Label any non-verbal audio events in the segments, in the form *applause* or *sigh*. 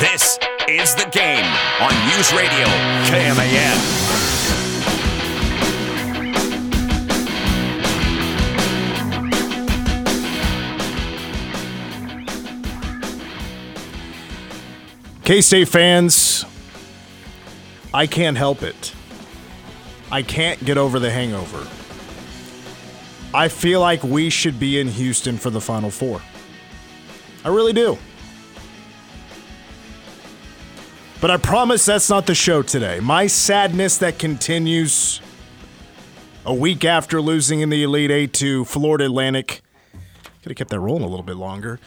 This is the game on News Radio KMAN. K State fans, I can't help it. I can't get over the hangover. I feel like we should be in Houston for the Final Four. I really do. But I promise that's not the show today. My sadness that continues a week after losing in the Elite Eight to Florida Atlantic. Could have kept that rolling a little bit longer.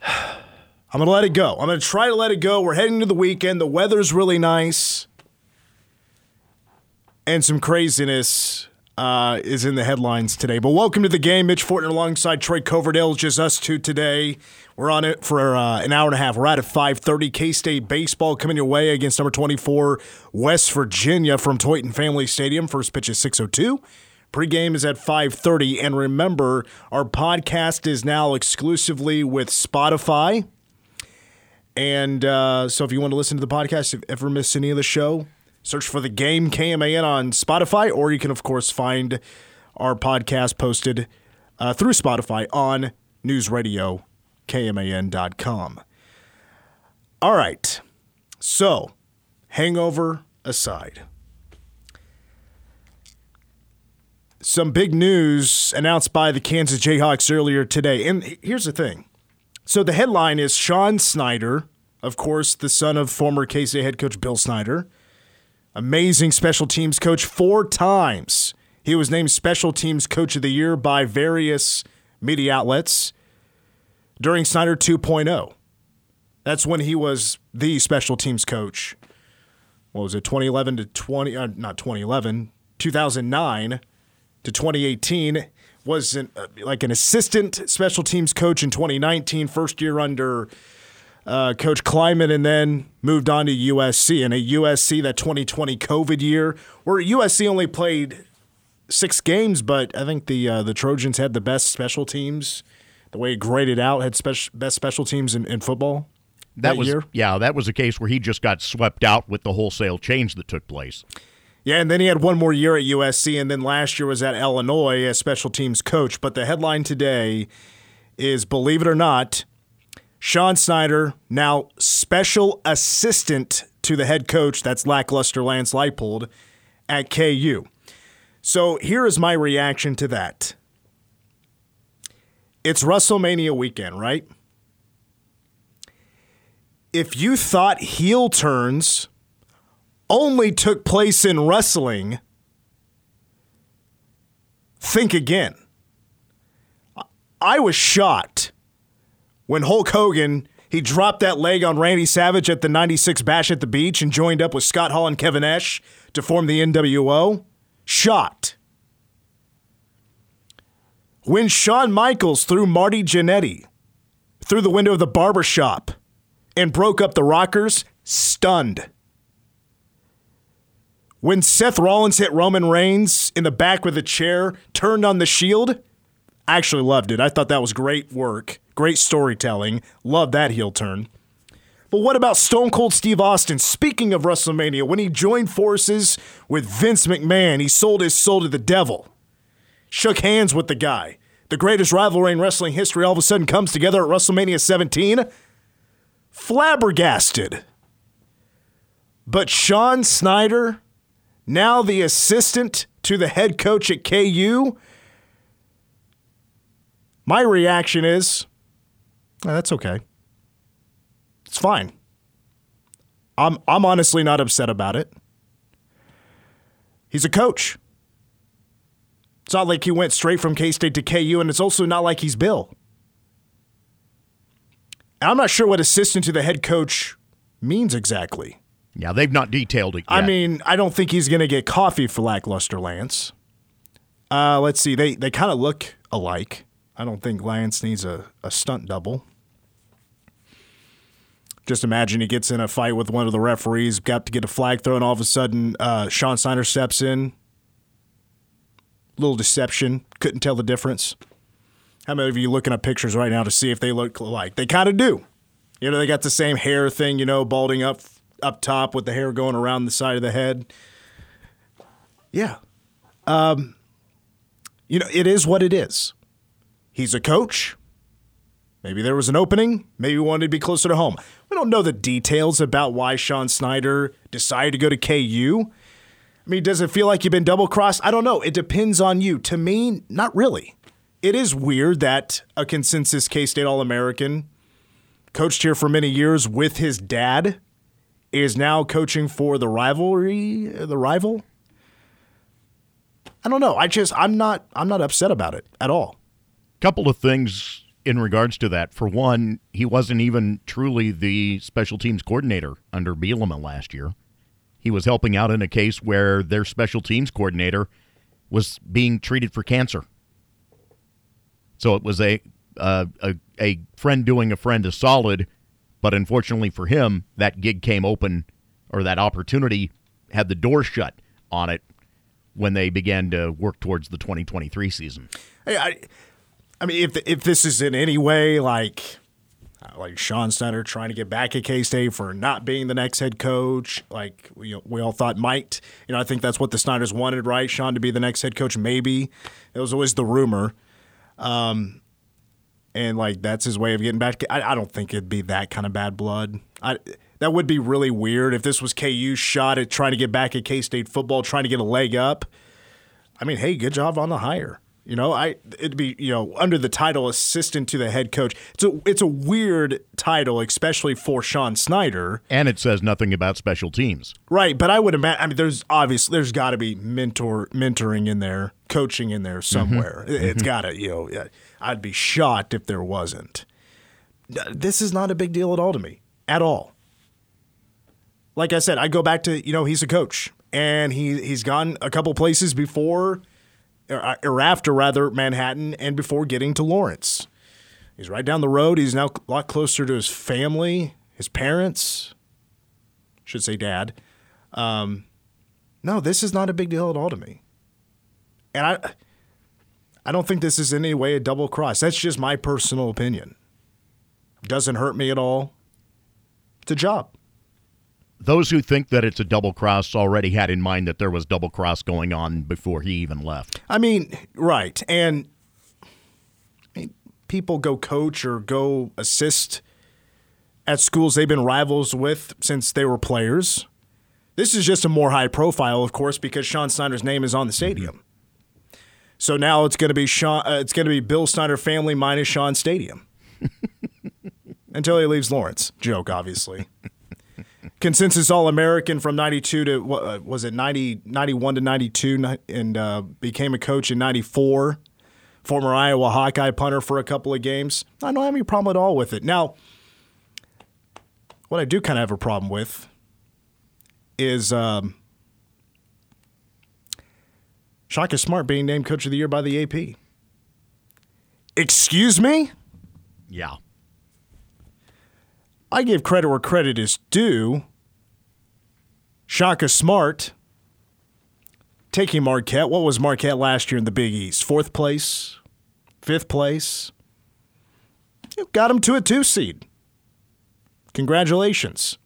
*sighs* I'm going to let it go. I'm going to try to let it go. We're heading to the weekend. The weather's really nice. And some craziness uh, is in the headlines today. But welcome to the game. Mitch Fortner alongside Troy Coverdale. Just us two today. We're on it for uh, an hour and a half. We're at 5:30. K-State baseball coming your way against number 24 West Virginia from Tointon Family Stadium. First pitch is 6:02. Pregame is at 5:30. And remember, our podcast is now exclusively with Spotify. And uh, so, if you want to listen to the podcast, if you ever miss any of the show, search for the game KMAN on Spotify, or you can, of course, find our podcast posted uh, through Spotify on News Radio KMAN.com. All right. So, hangover aside, some big news announced by the Kansas Jayhawks earlier today. And here's the thing. So, the headline is Sean Snyder, of course, the son of former KC head coach Bill Snyder, amazing special teams coach four times. He was named Special Teams Coach of the Year by various media outlets during Snyder 2.0. That's when he was the special teams coach. What was it, 2011 to 20, uh, not 2011, 2009 to 2018. Was an, uh, like an assistant special teams coach in 2019, first year under uh, Coach Klieman, and then moved on to USC. And a USC that 2020 COVID year, where USC only played six games, but I think the uh, the Trojans had the best special teams. The way it graded out had best special teams in, in football. That, that was year. yeah, that was a case where he just got swept out with the wholesale change that took place. Yeah, and then he had one more year at USC, and then last year was at Illinois as special teams coach. But the headline today is, believe it or not, Sean Snyder now special assistant to the head coach. That's lackluster Lance Leipold at KU. So here is my reaction to that. It's WrestleMania weekend, right? If you thought heel turns only took place in wrestling, think again. I was shocked when Hulk Hogan he dropped that leg on Randy Savage at the 96 Bash at the Beach and joined up with Scott Hall and Kevin Nash to form the NWO. Shocked. When Shawn Michaels threw Marty Jannetty through the window of the barber shop and broke up the Rockers, stunned. When Seth Rollins hit Roman Reigns in the back with a chair, turned on the shield, I actually loved it. I thought that was great work, great storytelling. Love that heel turn. But what about Stone Cold Steve Austin? Speaking of WrestleMania, when he joined forces with Vince McMahon, he sold his soul to the devil. Shook hands with the guy. The greatest rivalry in wrestling history, all of a sudden comes together at WrestleMania 17. Flabbergasted. But Sean Snyder, now the assistant to the head coach at KU, my reaction is "Oh, that's okay. It's fine. I'm, I'm honestly not upset about it. He's a coach. It's not like he went straight from K State to KU, and it's also not like he's Bill. And I'm not sure what assistant to the head coach means exactly. Yeah, they've not detailed it yet. I mean, I don't think he's going to get coffee for lackluster Lance. Uh, let's see. They they kind of look alike. I don't think Lance needs a, a stunt double. Just imagine he gets in a fight with one of the referees, got to get a flag thrown. All of a sudden, uh, Sean Snyder steps in. Little deception. Couldn't tell the difference. How many of you looking at pictures right now to see if they look alike? They kind of do. You know, they got the same hair thing, you know, balding up up top with the hair going around the side of the head. Yeah. Um, you know, it is what it is. He's a coach. Maybe there was an opening. Maybe he wanted to be closer to home. We don't know the details about why Sean Snyder decided to go to KU. I mean, does it feel like you've been double crossed? I don't know. It depends on you. To me, not really. It is weird that a consensus K State All American, coached here for many years with his dad, is now coaching for the rivalry, the rival. I don't know. I just I'm not I'm not upset about it at all. couple of things in regards to that. For one, he wasn't even truly the special teams coordinator under Bielema last year. He was helping out in a case where their special teams coordinator was being treated for cancer. So it was a uh, a a friend doing a friend a solid, but unfortunately for him, that gig came open or that opportunity had the door shut on it when they began to work towards the 2023 season. I, I, mean, if if this is in any way like like Sean Snyder trying to get back at K State for not being the next head coach, like we, we all thought might, you know, I think that's what the Snyders wanted, right? Sean to be the next head coach, maybe. It was always the rumor. Um, and like that's his way of getting back. I, I don't think it'd be that kind of bad blood. I that would be really weird if this was KU's shot at trying to get back at K State football, trying to get a leg up. I mean, hey, good job on the hire. You know, I it'd be you know under the title assistant to the head coach. It's a it's a weird title, especially for Sean Snyder, And it says nothing about special teams. right? But I would imagine. I mean, there's obviously there's got to be mentor mentoring in there, coaching in there mm-hmm. somewhere. It- It's mm-hmm. got to you know. I'd be shocked if there wasn't. This is not a big deal at all to me, at all. Like I said, I go back to you know he's a coach and he he's gone a couple places before or, or after rather Manhattan and before getting to Lawrence. He's right down the road. He's now a lot closer to his family, his parents. Should say dad. Um, no, this is not a big deal at all to me. And I I don't think this is in any way a double cross. That's just my personal opinion. Doesn't hurt me at all. It's a job. Those who think that it's a double cross already had in mind that there was double cross going on before he even left. I mean, right. And I mean, people go coach or go assist at schools they've been rivals with since they were players. This is just a more high profile, of course, because Sean Snyder's name is on the stadium. So now it's going to be Sean. Uh, it's going to be Bill Snyder family minus Sean Stadium *laughs* until he leaves Lawrence. Joke, obviously. Consensus All American from 92 to, what uh, was it, 90, 91 to 92, and uh, became a coach in 94. Former Iowa Hawkeye punter for a couple of games. I don't have any problem at all with it. Now, what I do kind of have a problem with is um, Shaka Smart being named Coach of the Year by the AP. Excuse me? Yeah. I give credit where credit is due. Shaka Smart taking Marquette. What was Marquette last year in the Big East? Fourth place? Fifth place? You got him to a two seed. Congratulations.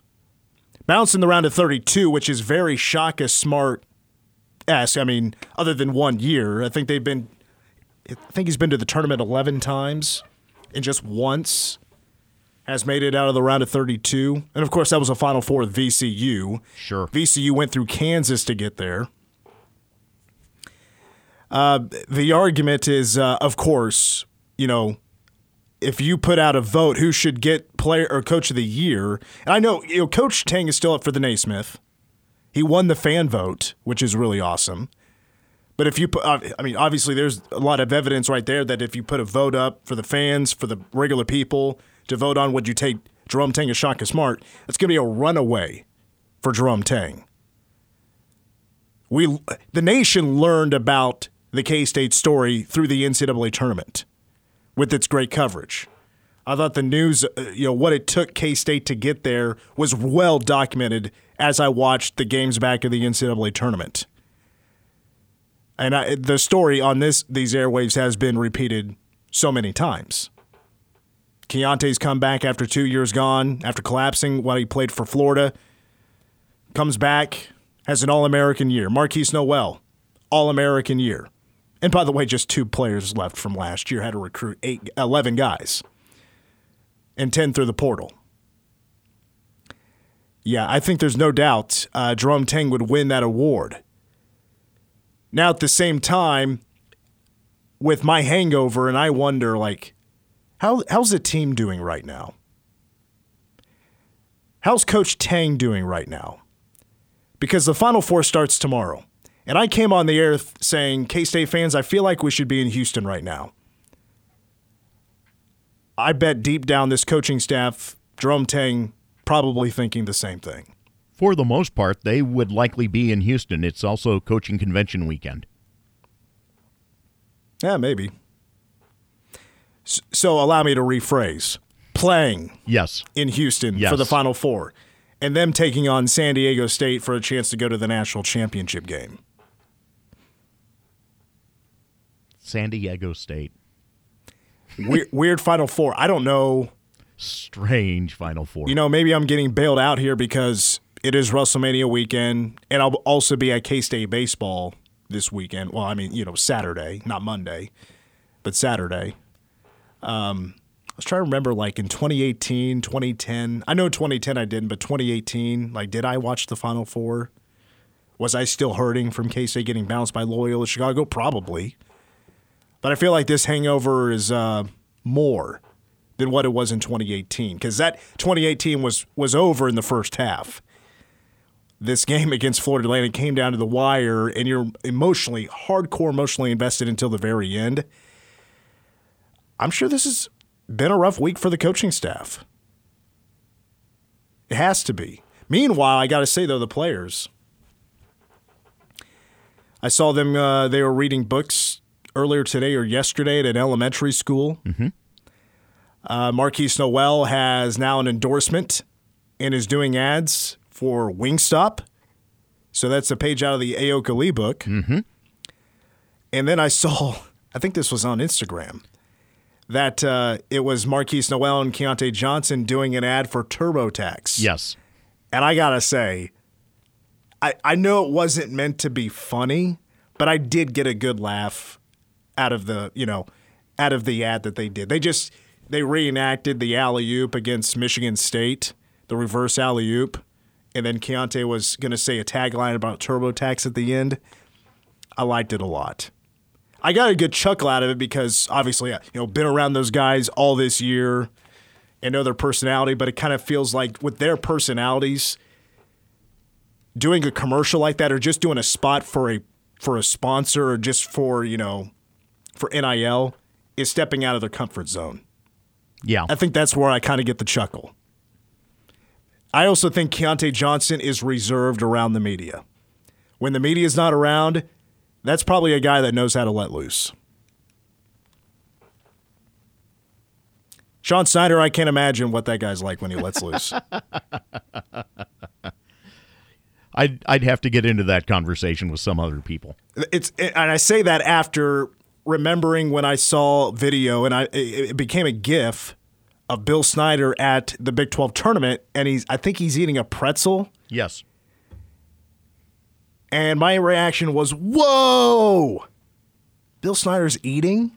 Bouncing the round of 32, which is very Shaka Smart esque. I mean, other than one year, I think they've been. I think he's been to the tournament 11 times and just once has made it out of the round of 32. And of course, that was a Final Four with VCU. Sure. VCU went through Kansas to get there. Uh, the argument is, uh, of course, you know, if you put out a vote who should get player or coach of the year, and I know you know Coach Tang is still up for the Naismith. He won the fan vote, which is really awesome. But if you put, uh, I mean, obviously, there's a lot of evidence right there that if you put a vote up for the fans, for the regular people to vote on, would you take Jerome Tang or Shaka Smart? It's going to be a runaway for Jerome Tang. We, the nation learned about the K State story through the NCAA tournament with its great coverage. I thought the news, uh, you know, what it took K State to get there was well documented as I watched the games back of the NCAA tournament. And I, the story on this these airwaves has been repeated so many times. Keontae's come back after two years gone, after collapsing while he played for Florida. Comes back, has an All American year. Markquis Nowell, All American year. And by the way, just two players left from last year had to recruit eight, 11 guys and 10 through the portal. Yeah, I think there's no doubt uh, Jerome Tang would win that award. Now, at the same time, with my hangover, and I wonder, like, how how's the team doing right now? How's Coach Tang doing right now? Because the Final Four starts tomorrow. And I came on the air th- saying, K State fans, I feel like we should be in Houston right now. I bet deep down this coaching staff, Jerome Tang, probably thinking the same thing. For the most part, they would likely be in Houston. It's also coaching convention weekend. Yeah, maybe. So allow me to rephrase playing Yes. in Houston Yes. for the Final Four, and them taking on San Diego State for a chance to go to the national championship game. San Diego State. Weird, weird Final Four. I don't know. Strange Final Four. You know, maybe I'm getting bailed out here because it is WrestleMania weekend, and I'll also be at K State baseball this weekend. Well, I mean, you know, Saturday, not Monday, but Saturday. Um, I was trying to remember, like in 2018, 2010. I know 2010 I didn't, but 2018, like, did I watch the Final Four? Was I still hurting from K State getting bounced by Loyola Chicago? Probably. But I feel like this hangover is uh, more than what it was in 2018 because that 2018 was was over in the first half. This game against Florida Atlantic came down to the wire, and you're emotionally, hardcore emotionally invested until the very end. I'm sure this has been a rough week for the coaching staff. It has to be. Meanwhile, I got to say though, the players. I saw them. Uh, they were reading books earlier today or yesterday at an elementary school. Uh, Markquis Nowell has now an endorsement and is doing ads for Wingstop. So that's a page out of the Ayoka Lee book. Mm-hmm. And then I saw, *laughs* I think this was on Instagram, that uh, it was Markquis Nowell and Keontae Johnson doing an ad for TurboTax. yes. And I gotta say, I, I know it wasn't meant to be funny, but I did get a good laugh out of the, you know, out of the ad that they did. They just they reenacted the alley oop against Michigan State, the reverse alley oop, and then Keontae was gonna say a tagline about TurboTax at the end. I liked it a lot. I got a good chuckle out of it because obviously, you know, been around those guys all this year and know their personality, but it kind of feels like with their personalities, doing a commercial like that or just doing a spot for a for a sponsor or just for, you know, for NIL is stepping out of their comfort zone. Yeah. I think that's where I kind of get the chuckle. I also think Keontae Johnson is reserved around the media. When the media is not around, that's probably a guy that knows how to let loose. Sean Snyder, I can't imagine what that guy's like when he lets loose. *laughs* I'd I'd have to get into that conversation with some other people. It's and I say that after remembering when I saw video and I it it became a GIF of Bill Snyder at the Big 12 tournament, and he's I think he's eating a pretzel. Yes. And my reaction was, "Whoa! Bill Snyder's eating."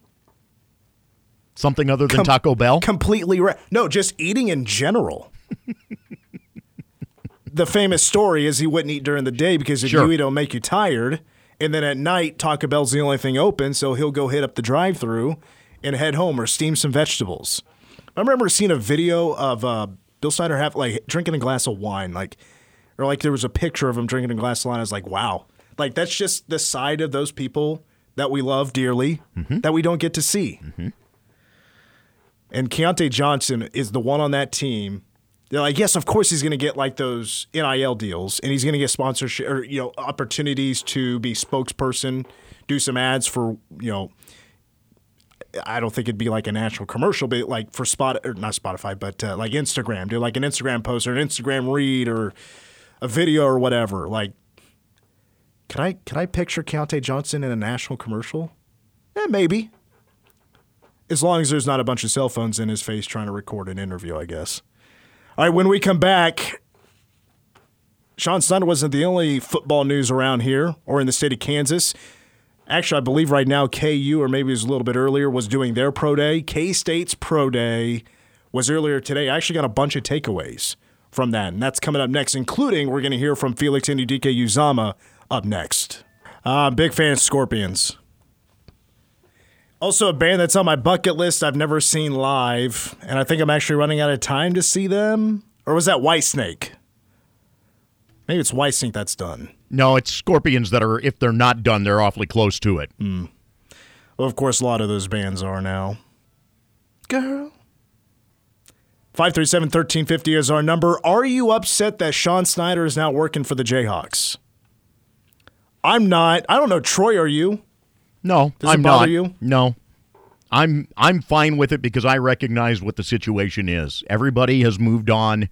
Something other than Com- Taco Bell? completely re- no, just eating in general. *laughs* the famous story is he wouldn't eat during the day because if Sure. you eat, it'll make you tired. And then at night, Taco Bell's the only thing open, so he'll go hit up the drive-through and head home or steam some vegetables. I remember seeing a video of uh, Bill Snyder have like drinking a glass of wine, like or like there was a picture of him drinking a glass of wine. I was like, wow, like that's just the side of those people that we love dearly that we don't get to see. And Keontae Johnson is the one on that team. They're like, yes, of course he's going to get like those NIL deals, and he's going to get sponsorship or you know opportunities to be spokesperson, do some ads for you know. I don't think it'd be like a national commercial, but like for Spot or not Spotify, but uh, like Instagram, do like an Instagram post or an Instagram read or a video or whatever. Like, can I can I picture Keontae Johnson in a national commercial? Eh, maybe. As long as there's not a bunch of cell phones in his face trying to record an interview, I guess. All right, when we come back, Sean Sun wasn't the only football news around here or in the state of Kansas. Actually, I believe right now KU, or maybe it was a little bit earlier, was doing their pro day. K State's pro day was earlier today. I actually got a bunch of takeaways from that, and that's coming up next, including we're going to hear from Felix Anudike-Uzomah up next. Uh, big fan of Scorpions. Also, a band that's on my bucket list I've never seen live, and I think I'm actually running out of time to see them. Or was that Whitesnake? Maybe it's Whitesnake that's done. No, it's Scorpions that are, if they're not done, they're awfully close to it. Well, of course, a lot of those bands are now. Girl. 537 1350 is our number. Are you upset that Sean Snyder is now working for the Jayhawks? I'm not. I don't know. Troy, are you? No, Does I'm bother not. you? No. I'm I'm fine with it because I recognize what the situation is. Everybody has moved on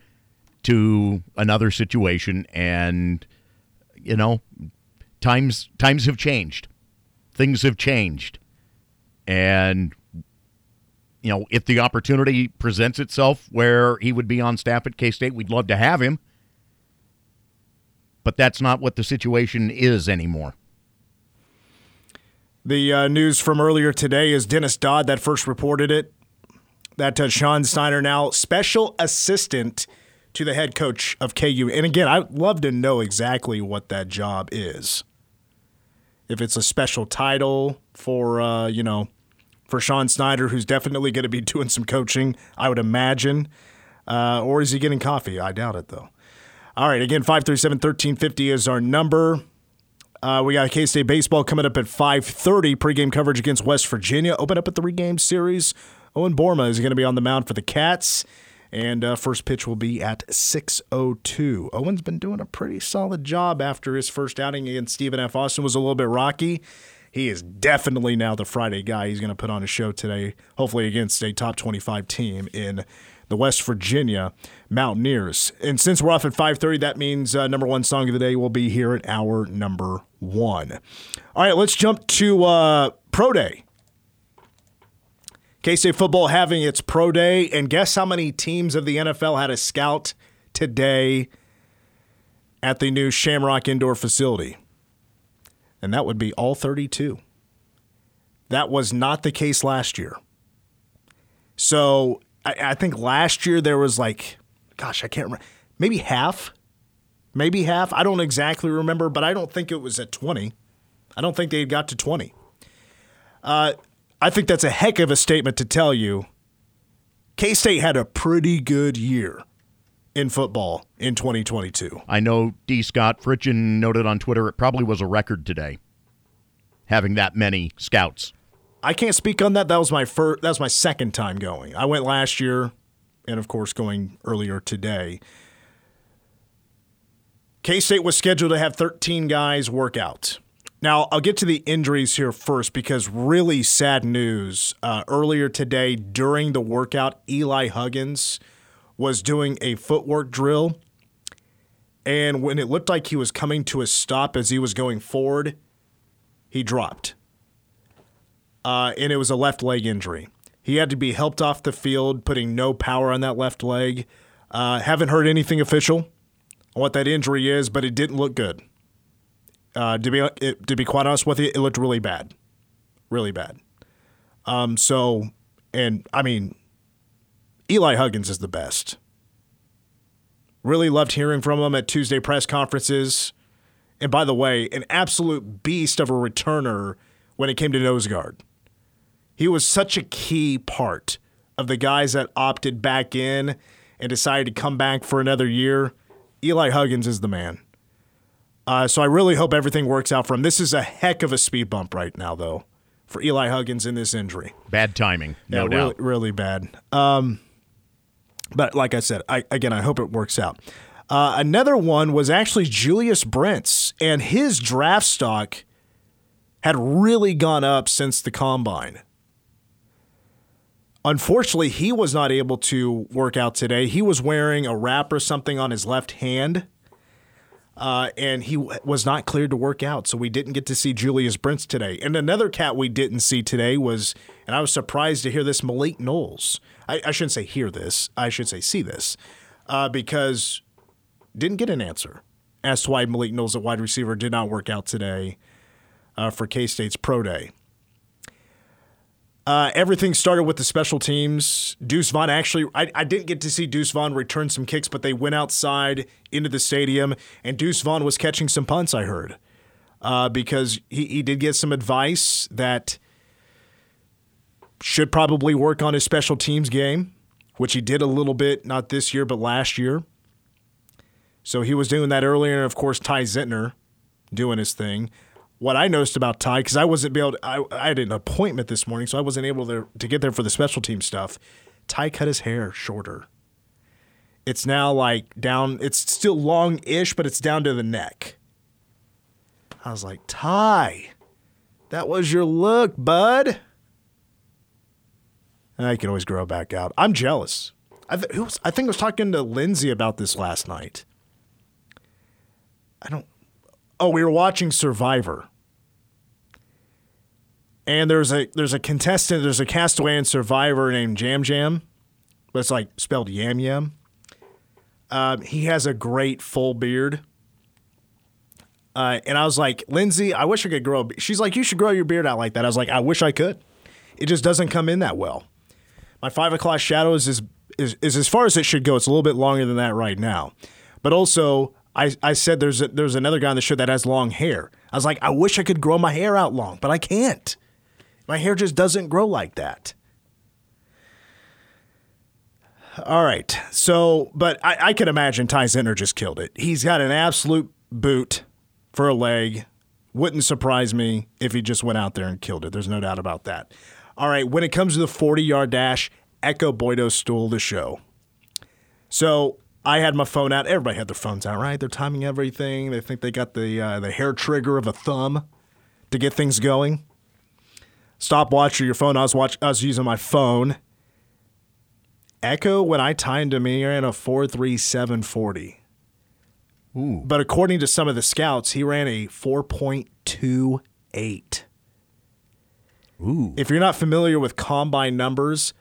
to another situation and you know, times times have changed. Things have changed. And you know, if the opportunity presents itself where he would be on staff at K-State, we'd love to have him. But that's not what the situation is anymore. The uh, news from earlier today is Dennis Dodd that first reported it. That uh, Sean Snyder now special assistant to the head coach of KU. And again, I'd love to know exactly what that job is. If it's a special title for, uh, you know, for Sean Snyder, who's definitely going to be *laughs* doing some coaching, I would imagine. Uh, or is he getting coffee? I doubt it, though. All right, again, 537 1350 is our number. Uh, we got K State baseball coming up at 5:30. Pregame coverage against West Virginia. Open up at the regame series. Owen Boerema is going to be on the mound for the Cats, and uh, first pitch will be at 6:02. Owen's been doing a pretty solid job after his first outing against Stephen F. Austin was a little bit rocky. He is definitely now the Friday guy. He's going to put on a show today, hopefully against a top 25 team in the West Virginia Mountaineers. And since we're off at 5:30, that means uh, number one song of the day will be here at hour number one. All right, let's jump to uh, Pro Day. K State football having its Pro Day, and guess how many teams of the NFL had a scout today at the new Shamrock Indoor facility? And that would be all 32. That was not the case last year. So I, I think last year there was like, gosh, I can't remember, maybe half, maybe half. I don't exactly remember, but I don't think it was at 20. I don't think they got to 20. Uh, I think that's a heck of a statement to tell you. K State had a pretty good year in football in 2022. I know D. Scott Fritchen noted on Twitter it probably was a record today, having that many scouts. I can't speak on that. That was my first. That was my second time going. I went last year, and of course going earlier today. K State was scheduled to have 13 guys work out. Now I'll get to the injuries here first because really sad news. Uh, earlier today during the workout, Eli Huggins was doing a footwork drill, and when it looked like he was coming to a stop as he was going forward, he dropped uh, and it was a left leg injury. He had to be helped off the field, putting no power on that left leg. Uh, haven't heard anything official on what that injury is, but it didn't look good. Uh, to be it, to be quite honest with you, it looked really bad, really bad. Um, so And I mean, Eli Huggins is the best. Really loved hearing from him at Tuesday press conferences. And by the way, an absolute beast of a returner when it came to nose guard. He was such a key part of the guys that opted back in and decided to come back for another year. Eli Huggins is the man. Uh, so I really hope everything works out for him. This is a heck of a speed bump right now, though, for Eli Huggins in this injury. Bad timing, no yeah, doubt. Really, really bad. Um, but like I said, I, again, I hope it works out. Uh, another one was actually Julius Brents, and his draft stock had really gone up since the combine. Unfortunately, he was not able to work out today. He was wearing a wrap or something on his left hand, uh, and he w- was not cleared to work out. So we didn't get to see Julius Brents today. And another cat we didn't see today was, and I was surprised to hear this, Malik Knowles. I, I shouldn't say hear this, I should say see this, uh, because didn't get an answer as to why Malik Knowles at wide receiver did not work out today uh, for K State's Pro Day. Uh, everything started with the special teams. Deuce Vaughn actually, I, I, didn't get to see Deuce Vaughn return some kicks, but they went outside into the stadium, and Deuce Vaughn was catching some punts, I heard, uh, because he, he did get some advice that should probably work on his special teams game, which he did a little bit, not this year, but last year. So he was doing that earlier, and of course, Ty Zentner doing his thing what I noticed about Ty, because I wasn't able to, I, I had an appointment this morning, so I wasn't able to, to get there for the special team stuff. Ty cut his hair shorter. It's now like down, it's still long ish, but it's down to the neck. I was like, Ty, that was your look, bud. And I can always grow back out. I'm jealous. I, th- was, I think I was talking to Lindsay about this last night. I don't, oh, we were watching Survivor. And there's a there's a contestant, there's a castaway in Survivor named Jam Jam, but it's like spelled Yam Yam. Um, he has a great full beard. Uh, and I was like, Lindsay, I wish I could grow. A She's like, you should grow your beard out like that. I was like, I wish I could. It just doesn't come in that well. My five o'clock shadow is, is, is, is as far as it should go. It's a little bit longer than that right now. But also, I, I said there's a, there's another guy on the show that has long hair. I was like, I wish I could grow my hair out long, but I can't. My hair just doesn't grow like that. All right. So, but I, I can imagine Ty Zentner just killed it. He's got an absolute boot for a leg. Wouldn't surprise me if he just went out there and killed it. There's no doubt about that. All right. When it comes to the 40 yard dash, Ekow Boye-Doe stole the show. So I had my phone out. Everybody had their phones out, right? They're timing everything. They think they got the uh, the hair trigger of a thumb to get things going. Stopwatch or your phone. I was watch. I was using my phone. Ekow when I timed him, he ran a four three seven forty. Ooh. But according to some of the scouts, he ran a four point two eight. Ooh. If you're not familiar with combine numbers,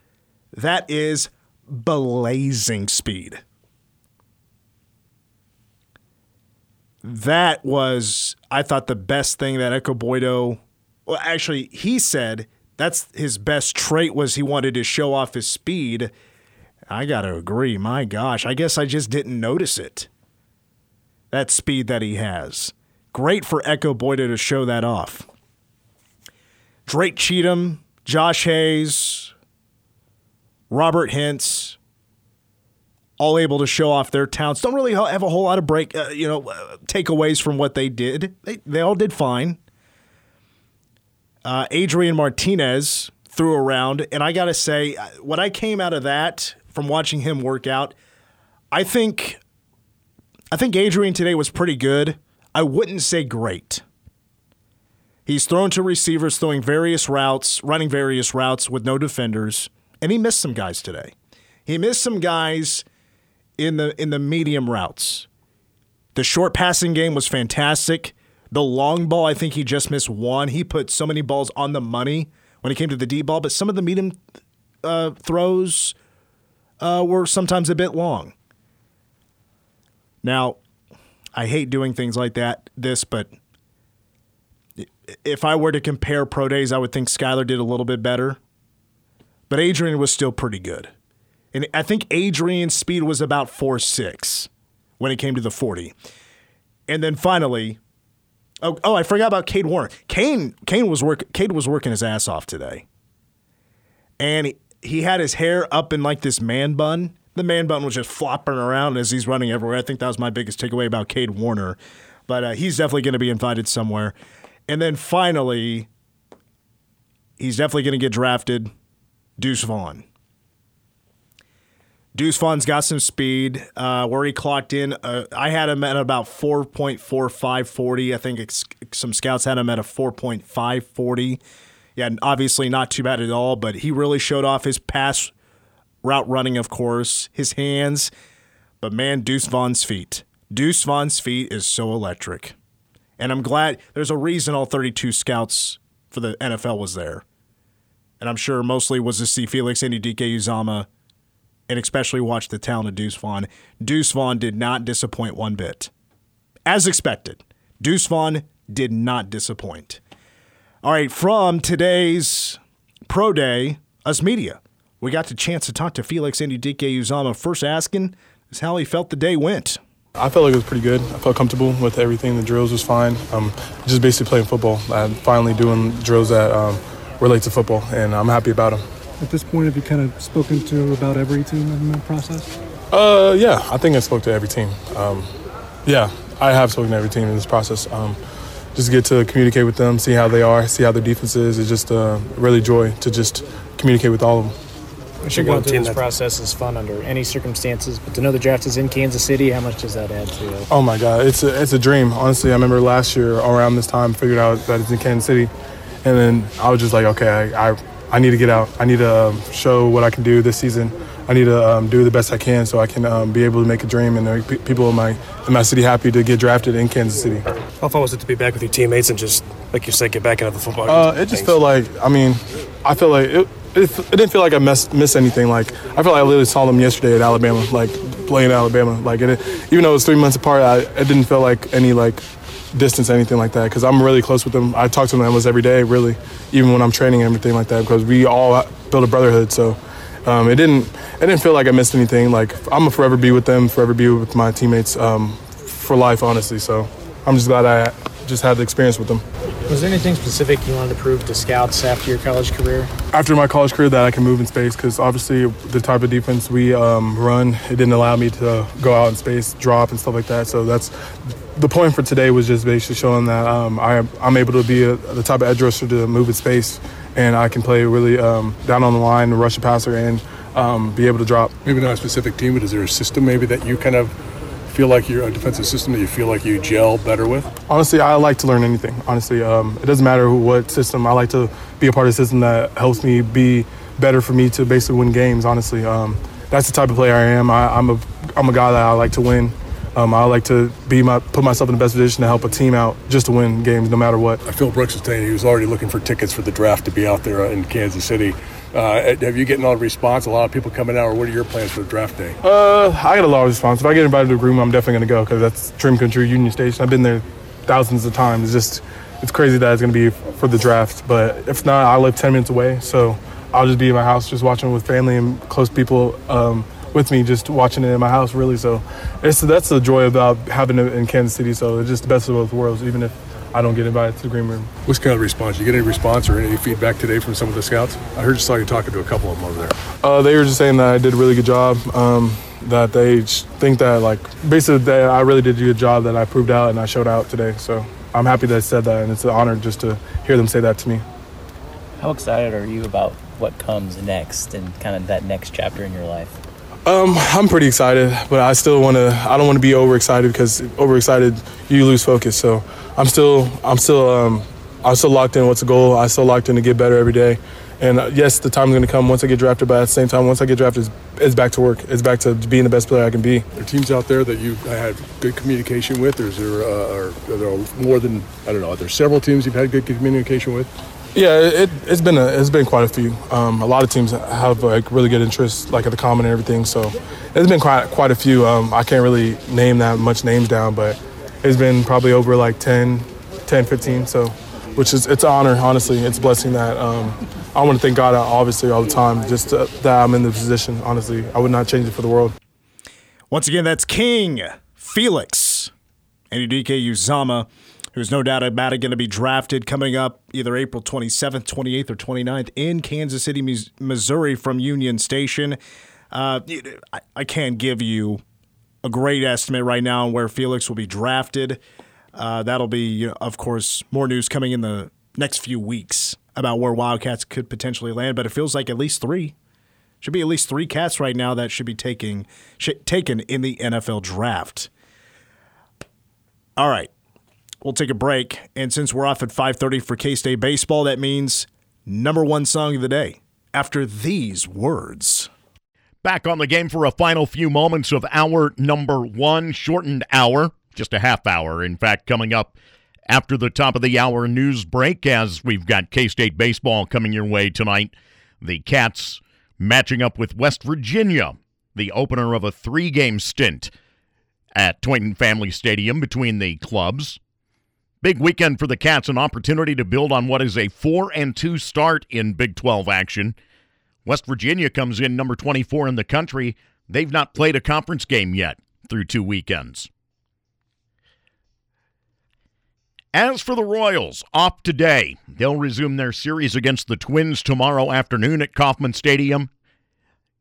that is blazing speed. that was I thought the best thing that Ekow Boye-Doe well actually he said that's his best trait was he wanted to show off his speed. I got to agree. My gosh, I guess I just didn't notice it. That speed that he has. Great for Ekow Boye-Doe to show that off. Drake Cheatham, Josh Hayes, Robert Hintz, all able to show off their talents. Don't really have a whole lot of break, uh, you know, uh, takeaways from what they did. They they all did fine. Uh, Adrian Martinez threw around, and I got to say, uh, what I came out of that from watching him work out, I think, I think Adrian today was pretty good. I wouldn't say great. He's thrown to receivers, throwing various routes, running various routes with no defenders, and he missed some guys today. He missed some guys in the in the medium routes. The short passing game was fantastic. The long ball, I think he just missed one. He put so many balls on the money when it came to the deep ball, but some of the medium uh, throws uh, were sometimes a bit long. Now, I hate doing things like that. This, but if I were to compare pro days, I would think Skylar did a little bit better. but Adrian was still pretty good. And I think Adrian's speed was about four six when it came to the 40. And then finally, oh, oh I forgot about Cade Warner. Kane, Kane was work, Cade was working his ass off today. And he, he had his hair up in like this man bun. The man bun was just flopping around as he's running everywhere. I think that was my biggest takeaway about Cade Warner. But uh, he's definitely going to be invited somewhere. And then finally, he's definitely going to get drafted. Deuce Vaughn. Deuce Vaughn's got some speed. Uh, where he clocked in, uh, I had him at about 4.4540. I think it's, some scouts had him at a 4.540. Yeah, obviously not too bad at all, but he really showed off his pass route running, of course, his hands. But man, Deuce Vaughn's feet. Deuce Vaughn's feet is so electric. And I'm glad there's a reason all 32 scouts for the NFL was there. And I'm sure mostly was to see Felix Anudike-Uzomah and especially watch the talent of Deuce Vaughn. Deuce Vaughn did not disappoint one bit. As expected, Deuce Vaughn did not disappoint. All right, from today's Pro Day, us media, we got the chance to talk to Felix Anudike-Uzomah. First asking is how he felt the day went. I felt like it was pretty good. I felt comfortable with everything. The drills was fine. Um, just basically playing football. I'm finally doing drills that um, relate to football, and I'm happy about them. At this point, have you kind of spoken to about every team in the process? Uh, yeah, I think I spoke to every team. Um, yeah, I have spoken to every team in this process. Um, just get to communicate with them, see how they are, see how their defense is. It's just uh, really joy to just communicate with all of them. I'm sure going through this process is fun under any circumstances, but to know the draft is in Kansas City, how much does that add to it? Oh my God, it's a, it's a dream. Honestly, I remember last year around this time, figured out that it's in Kansas City, and then I was just like, okay, I, I I need to get out. I need to um, show what I can do this season. I need to um, do the best I can so I can um, be able to make a dream and make people in my in my city happy to get drafted in Kansas City. How fun was it to be back with your teammates and just, like you said, get back into the football? Uh, it just felt like I mean, I felt like it, it, it didn't feel like I missed, missed anything. Like I felt like I literally saw them yesterday at Alabama, like playing Alabama. Like it, even though it was three months apart, I, it didn't feel like any like distance, anything like that, because I'm really close with them. I talk to them almost every day, really, even when I'm training and everything like that, because we all build a brotherhood. So um, it didn't it didn't feel like I missed anything. Like I'm gonna forever be with them, forever be with my teammates um, for life, honestly. So I'm just glad I just had the experience with them. Was there anything specific you wanted to prove to scouts after your college career? After my college career, that I can move in space because obviously the type of defense we um, run, it didn't allow me to go out in space, drop, and stuff like that. So that's the point for today was just basically showing that um, I, am able to be a, the type of edge rusher to move in space, and I can play really um, down on the line, and rush a passer, and um, be able to drop. Maybe not a specific team, but is there a system maybe that you kind of feel like you're a defensive system that you feel like you gel better with? Honestly, I like to learn anything. Honestly, um, it doesn't matter what system. I like to be a part of a system that helps me be better for me to basically win games. Honestly, um, that's the type of player I am. I, I'm a I'm a guy that I like to win. Um, I like to be my put myself in the best position to help a team out just to win games no matter what. Phil Brooks was saying he was already looking for tickets for the draft to be out there in Kansas City. Uh, have you getting all the response? A lot of people coming out, or what are your plans for the draft day? Uh, I get a lot of response. If I get invited to a room, I'm definitely going to go because that's Dream Country Union Station. I've been there thousands of times. It's just it's crazy that it's going to be for the draft. But if not, I live 10 minutes away, so I'll just be in my house, just watching with family and close people. Um, with me just watching it in my house really so it's that's the joy about having it in Kansas City so it's just the best of both worlds even if I don't get invited to the green room. What's kind of response? You get any response or any feedback today from some of the scouts? I heard you saw you talking to a couple of them over there. Uh, they were just saying that I did a really good job. Um, that they think that like basically that I really did a good job that I proved out and I showed out today. So I'm happy that I said that and it's an honor just to hear them say that to me. How excited are you about what comes next and kind of that next chapter in your life? Um, I'm pretty excited, but I still want to. I don't want to be overexcited because overexcited you lose focus. So I'm still, I'm still, um, I'm still locked in. What's the goal? I'm still locked in to get better every day. And uh, yes, the time's going to come once I get drafted. But at the same time, once I get drafted, it's, it's, back to work. It's back to being the best player I can be. Are teams out there that you had good communication with, or is there, uh, are, are there more than I don't know? Are there several teams you've had good communication with? Yeah, it, has been a, it's been quite a few. Um, a lot of teams have like really good interest, like at the combine and everything. So it's been quite quite a few. Um, I can't really name that much names down, but it's been probably over like 10, 10 15. So which is it's an honor. Honestly, it's a blessing that um, I want to thank God obviously all the time, just to, that I'm in the position. Honestly, I would not change it for the world. Once again, that's King Felix Anudike Uzomah, who's no doubt about it going to be drafted coming up either April 27th, 28th, or 29th in Kansas City, Missouri from Union Station. Uh, I can't give you a great estimate right now on where Felix will be drafted. Uh, that'll be, of course, more news coming in the next few weeks about where Wildcats could potentially land. But it feels like at least three should be at least three cats right now that should be taking sh- taken in the NFL draft. All right, we'll take a break, and since we're off at 5:30 for K State baseball, that means number one song of the day. After these words. Back on the game for a final few moments of hour number one, shortened hour, just a half hour. In fact, coming up after the top of the hour news break, as we've got K State baseball coming your way tonight. The Cats matching up with West Virginia, the opener of a three game stint at Tointon Family Stadium between the clubs. Big weekend for the Cats, an opportunity to build on what is a 4 and 2 start in Big 12 action. West Virginia comes in number 24 in the country. They've not played a conference game yet through two weekends. As for the Royals, off today. They'll resume their series against the Twins tomorrow afternoon at Kauffman Stadium.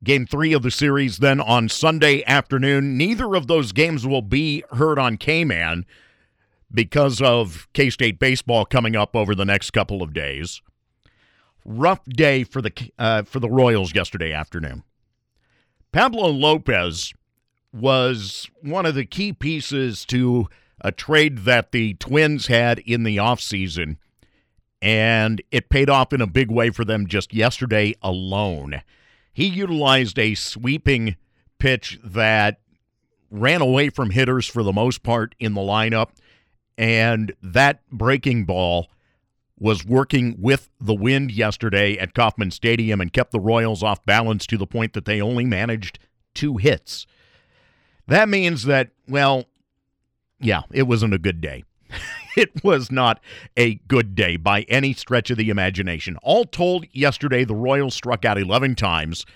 Game three of the series then on Sunday afternoon. Neither of those games will be heard on KMAN because of K State baseball coming up over the next couple of days rough day for the uh, for the Royals yesterday afternoon. Pablo Lopez was one of the key pieces to a trade that the Twins had in the offseason, and it paid off in a big way for them just yesterday alone. He utilized a sweeping pitch that ran away from hitters for the most part in the lineup, and that breaking ball was working with the wind yesterday at Kauffman Stadium and kept the Royals off balance to the point that they only managed two hits. That means that, well, yeah, it wasn't a good day. *laughs* it was not a good day by any stretch of the imagination. All told, yesterday the Royals struck out 11 times,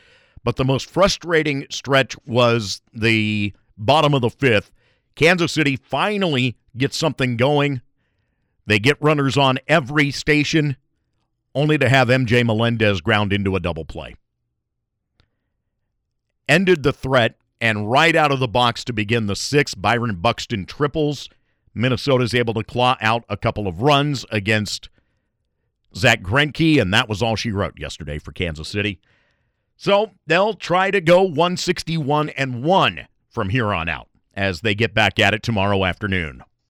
but the most frustrating stretch was the bottom of the fifth. Kansas City finally gets something going they get runners on every station, only to have MJ Melendez ground into a double play. Ended the threat, and right out of the box to begin the sixth, Byron Buxton triples. Minnesota's able to claw out a couple of runs against Zack Greinke, and that was all she wrote yesterday for Kansas City. So they'll try to go 161 and 1 from here on out as they get back at it tomorrow afternoon.